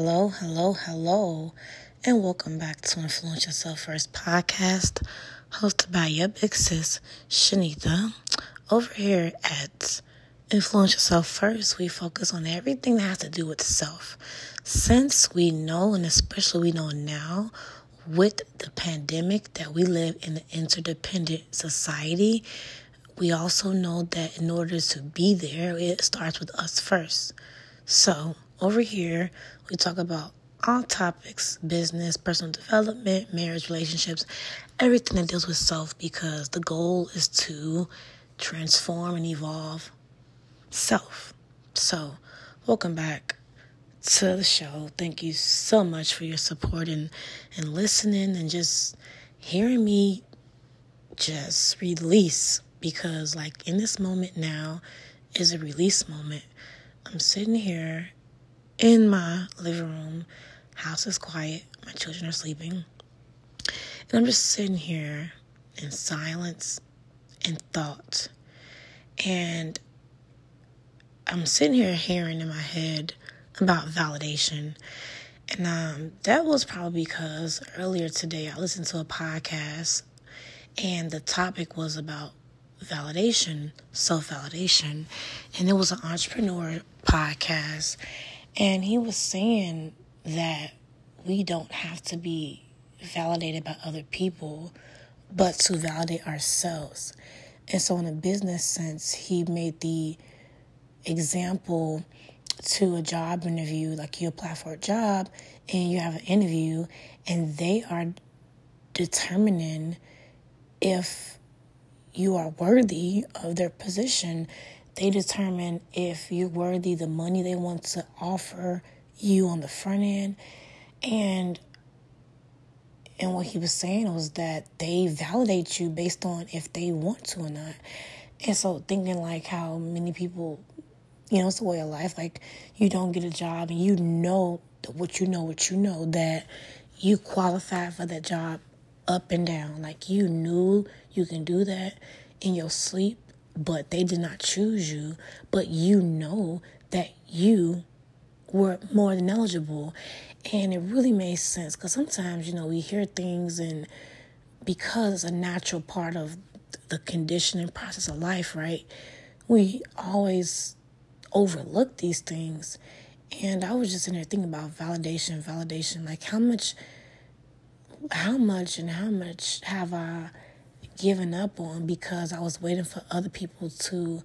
Hello, hello, hello, and welcome back to Influence Yourself First podcast, hosted by your big sis, Shanita. Over here at Influence Yourself First, we focus on everything that has to do with self. Since we know, and especially we know now, with the pandemic that we live in an interdependent society, we also know that in order to be there, it starts with us first. So, over here, we talk about all topics business, personal development, marriage, relationships, everything that deals with self because the goal is to transform and evolve self. So, welcome back to the show. Thank you so much for your support and, and listening and just hearing me just release because, like, in this moment now is a release moment. I'm sitting here in my living room. House is quiet. My children are sleeping. And I'm just sitting here in silence and thought. And I'm sitting here hearing in my head about validation. And um, that was probably because earlier today I listened to a podcast and the topic was about validation, self validation. And it was an entrepreneur podcast. And he was saying that we don't have to be validated by other people, but to validate ourselves. And so, in a business sense, he made the example to a job interview like you apply for a job and you have an interview, and they are determining if you are worthy of their position they determine if you're worthy the money they want to offer you on the front end. And and what he was saying was that they validate you based on if they want to or not. And so thinking like how many people, you know, it's the way of life. Like you don't get a job and you know what you know, what you know that you qualify for that job up and down. Like you knew you can do that in your sleep but they did not choose you, but you know that you were more than eligible. And it really made sense because sometimes, you know, we hear things and because it's a natural part of the conditioning process of life, right? We always overlook these things. And I was just in there thinking about validation, validation, like how much, how much and how much have I given up on because I was waiting for other people to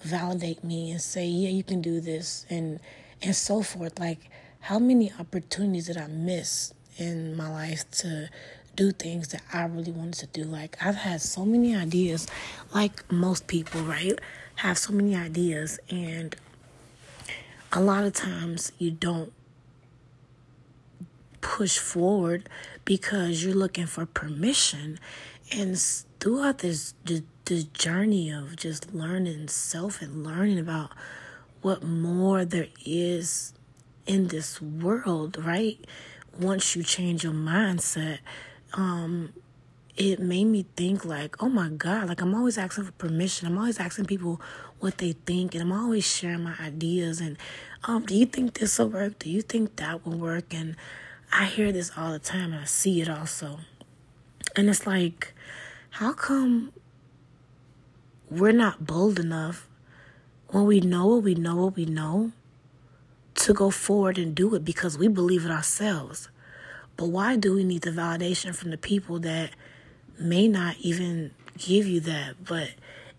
validate me and say, "Yeah, you can do this," and and so forth. Like, how many opportunities did I miss in my life to do things that I really wanted to do? Like, I've had so many ideas, like most people, right? Have so many ideas, and a lot of times you don't push forward because you're looking for permission and throughout this, this journey of just learning self and learning about what more there is in this world, right? Once you change your mindset, um, it made me think like, oh my God, like I'm always asking for permission. I'm always asking people what they think, and I'm always sharing my ideas. And um, do you think this will work? Do you think that will work? And I hear this all the time, and I see it also. And it's like, how come we're not bold enough when we know what we know what we know to go forward and do it because we believe it ourselves? But why do we need the validation from the people that may not even give you that? But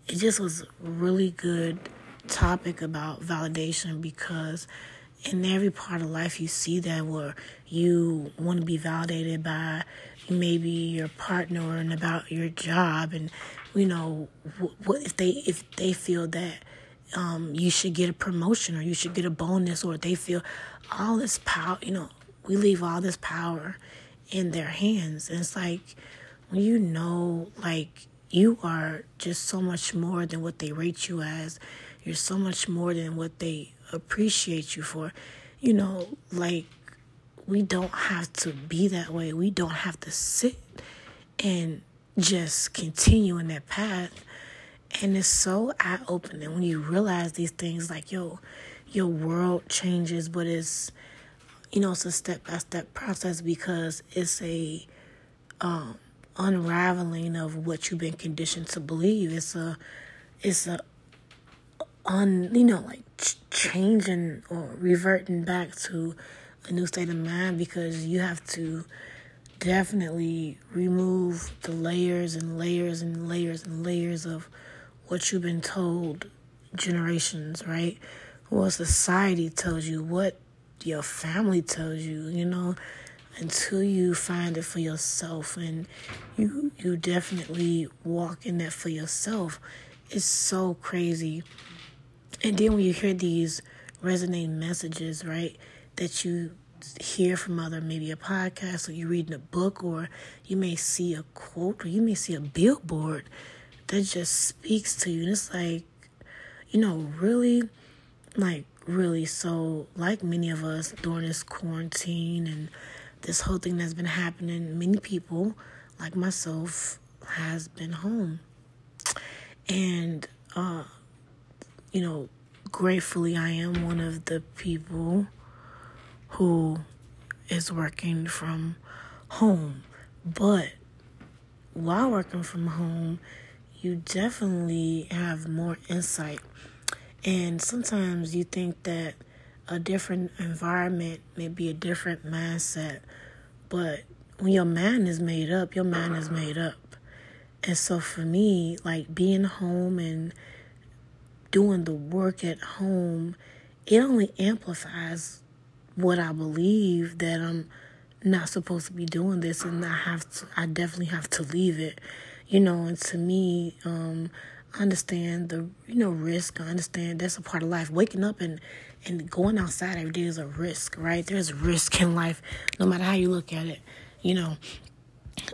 it just was really good topic about validation because in every part of life you see that where you want to be validated by maybe your partner and about your job and you know what if they if they feel that um, you should get a promotion or you should get a bonus or they feel all this power you know we leave all this power in their hands. And it's like when you know like you are just so much more than what they rate you as. You're so much more than what they appreciate you for. You know like we don't have to be that way. We don't have to sit and just continue in that path. And it's so eye opening when you realize these things like, yo, your world changes, but it's you know, it's a step by step process because it's a um, unraveling of what you've been conditioned to believe. It's a, it's a, un, you know, like ch- changing or reverting back to a new state of mind because you have to definitely remove the layers and layers and layers and layers of what you've been told generations, right? What society tells you, what your family tells you, you know, until you find it for yourself and you you definitely walk in that for yourself. It's so crazy. And then when you hear these resonating messages, right, that you hear from other maybe a podcast or you're reading a book or you may see a quote or you may see a billboard that just speaks to you. And it's like you know really like really so like many of us during this quarantine and this whole thing that's been happening many people like myself has been home. And uh you know gratefully i am one of the people who is working from home. But while working from home, you definitely have more insight. And sometimes you think that a different environment may be a different mindset. But when your mind is made up, your mind is made up. And so for me, like being home and doing the work at home, it only amplifies what I believe that I'm not supposed to be doing this and I have to I definitely have to leave it. You know, and to me, um, I understand the you know, risk. I understand that's a part of life. Waking up and and going outside every day is a risk, right? There's risk in life, no matter how you look at it, you know.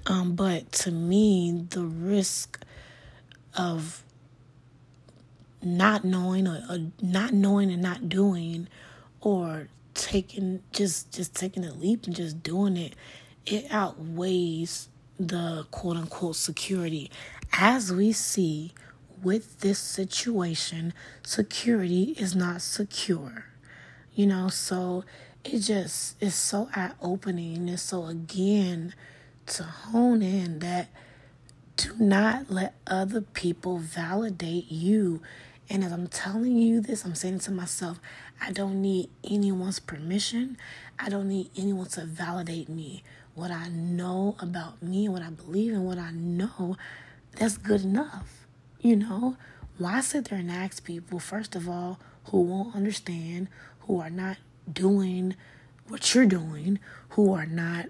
Um, but to me, the risk of not knowing or, or not knowing and not doing or taking just just taking a leap and just doing it it outweighs the quote unquote security. As we see with this situation security is not secure you know? So it just is so eye opening and so again to hone in that do not let other people validate you. And as I'm telling you this, I'm saying to myself, I don't need anyone's permission. I don't need anyone to validate me. What I know about me, what I believe in, what I know, that's good enough. You know, why sit there and ask people, first of all, who won't understand, who are not doing what you're doing, who are not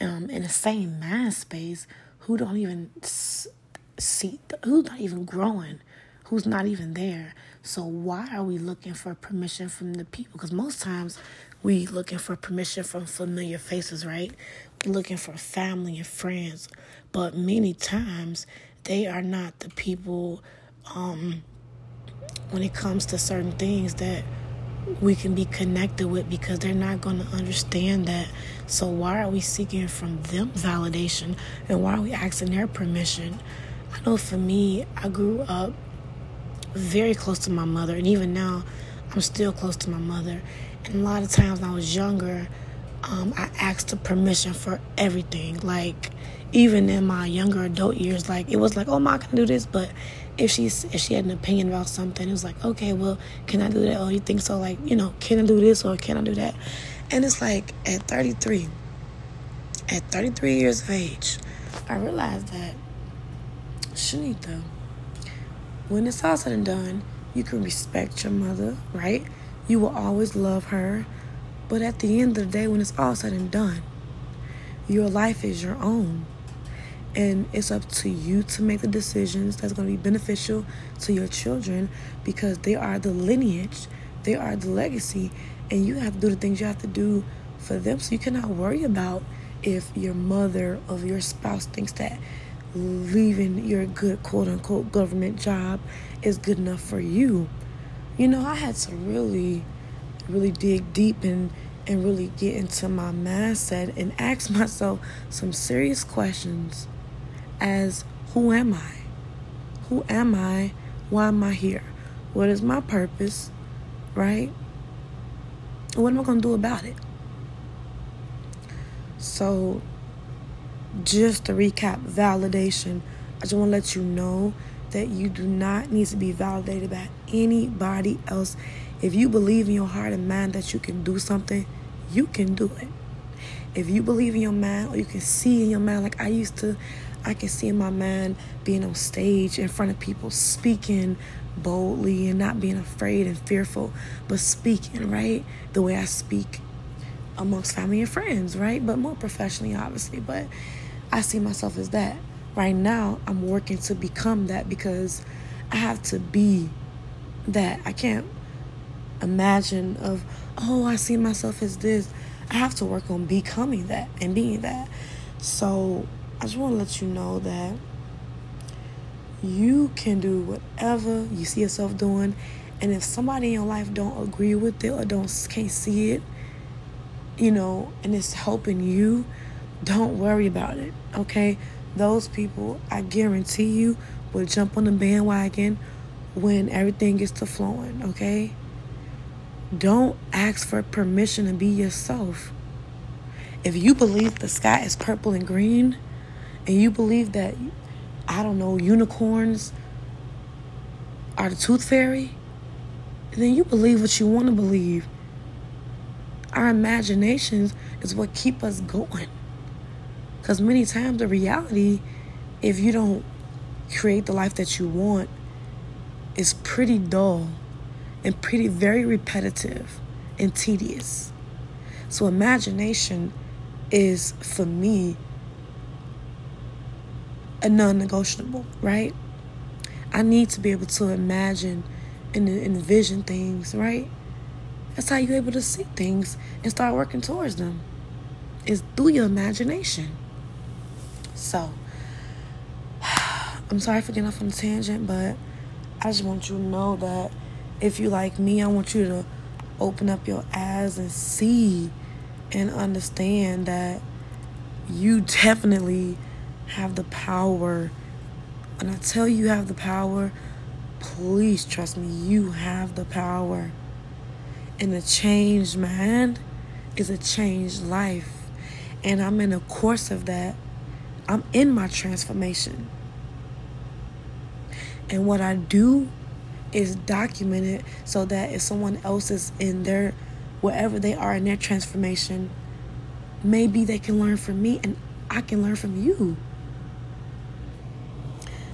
um, in the same mind space, who don't even see, who's not even growing who's not even there. So why are we looking for permission from the people? Because most times we looking for permission from familiar faces, right? We're looking for family and friends, but many times they are not the people. Um, when it comes to certain things that we can be connected with because they're not going to understand that. So, why are we seeking from them validation and why are we asking their permission? I know for me, I grew up very close to my mother, and even now, I'm still close to my mother. And a lot of times when I was younger, um, I asked the permission for everything. Like even in my younger adult years, like it was like, oh, ma, can I do this? But if she's if she had an opinion about something, it was like, okay, well, can I do that? Oh, you think so? Like, you know, can I do this or can I do that? And it's like at 33, at 33 years of age, I realized that Shanita when it's all said and done, you can respect your mother, right? You will always love her. But at the end of the day, when it's all said and done, your life is your own. And it's up to you to make the decisions that's going to be beneficial to your children because they are the lineage, they are the legacy, and you have to do the things you have to do for them. So you cannot worry about if your mother or your spouse thinks that leaving your good quote unquote government job is good enough for you. You know, I had to really, really dig deep and and really get into my mindset and ask myself some serious questions as who am I? Who am I? Why am I here? What is my purpose? Right? What am I going to do about it? So, just to recap, validation. I just want to let you know that you do not need to be validated by anybody else. If you believe in your heart and mind that you can do something, you can do it. If you believe in your mind or you can see in your mind, like I used to, I can see in my mind being on stage in front of people, speaking boldly and not being afraid and fearful, but speaking, right? The way I speak amongst family and friends, right? But more professionally, obviously. But I see myself as that. Right now, I'm working to become that because I have to be that. I can't imagine of, oh, I see myself as this. I have to work on becoming that and being that. So I just want to let you know that you can do whatever you see yourself doing and if somebody in your life don't agree with it or don't can't see it you know and it's helping you don't worry about it okay those people i guarantee you will jump on the bandwagon when everything gets to flowing okay don't ask for permission to be yourself if you believe the sky is purple and green and you believe that I don't know, unicorns are the tooth fairy, then you believe what you want to believe. Our imaginations is what keep us going. Because many times the reality, if you don't create the life that you want, is pretty dull and pretty very repetitive and tedious. So imagination is for me a non negotiable, right? I need to be able to imagine and envision things, right? That's how you're able to see things and start working towards them. Is through your imagination. So, I'm sorry for getting off on a tangent, but I just want you to know that if you like me, I want you to open up your eyes and see and understand that you definitely have the power. When I tell you, you have the power, please trust me, you have the power. And a changed mind is a changed life. And I'm in a course of that. I'm in my transformation. And what I do is document it so that if someone else is in their, wherever they are in their transformation, maybe they can learn from me and I can learn from you.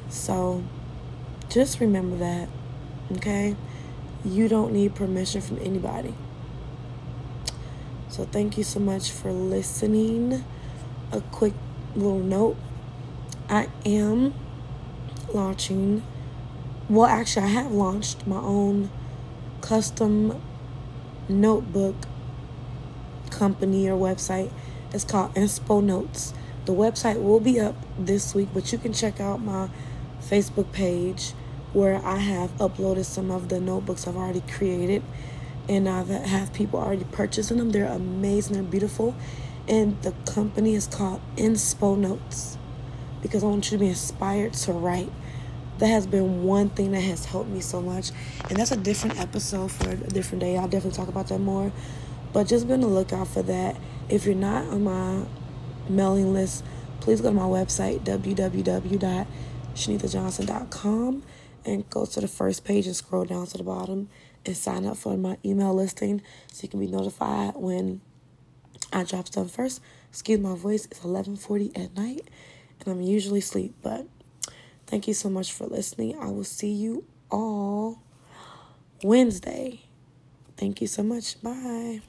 So just remember that, okay? You don't need permission from anybody. So thank you so much for listening. A quick little note I am launching, well, actually, I have launched my own custom notebook company or website. It's called Inspo Notes. The website will be up this week, but you can check out my Facebook page where I have uploaded some of the notebooks I've already created and I have people already purchasing them. They're amazing, they're beautiful. And the company is called Inspo Notes because I want you to be inspired to write. That has been one thing that has helped me so much. And that's a different episode for a different day. I'll definitely talk about that more. But just be on the lookout for that. If you're not on my mailing list, please go to my website, www ShanitaJohnson.com and go to the first page and scroll down to the bottom and sign up for my email listing so you can be notified when I drop stuff first. Excuse my voice, it's 11:40 at night and I'm usually asleep, but thank you so much for listening. I will see you all Wednesday. Thank you so much. Bye.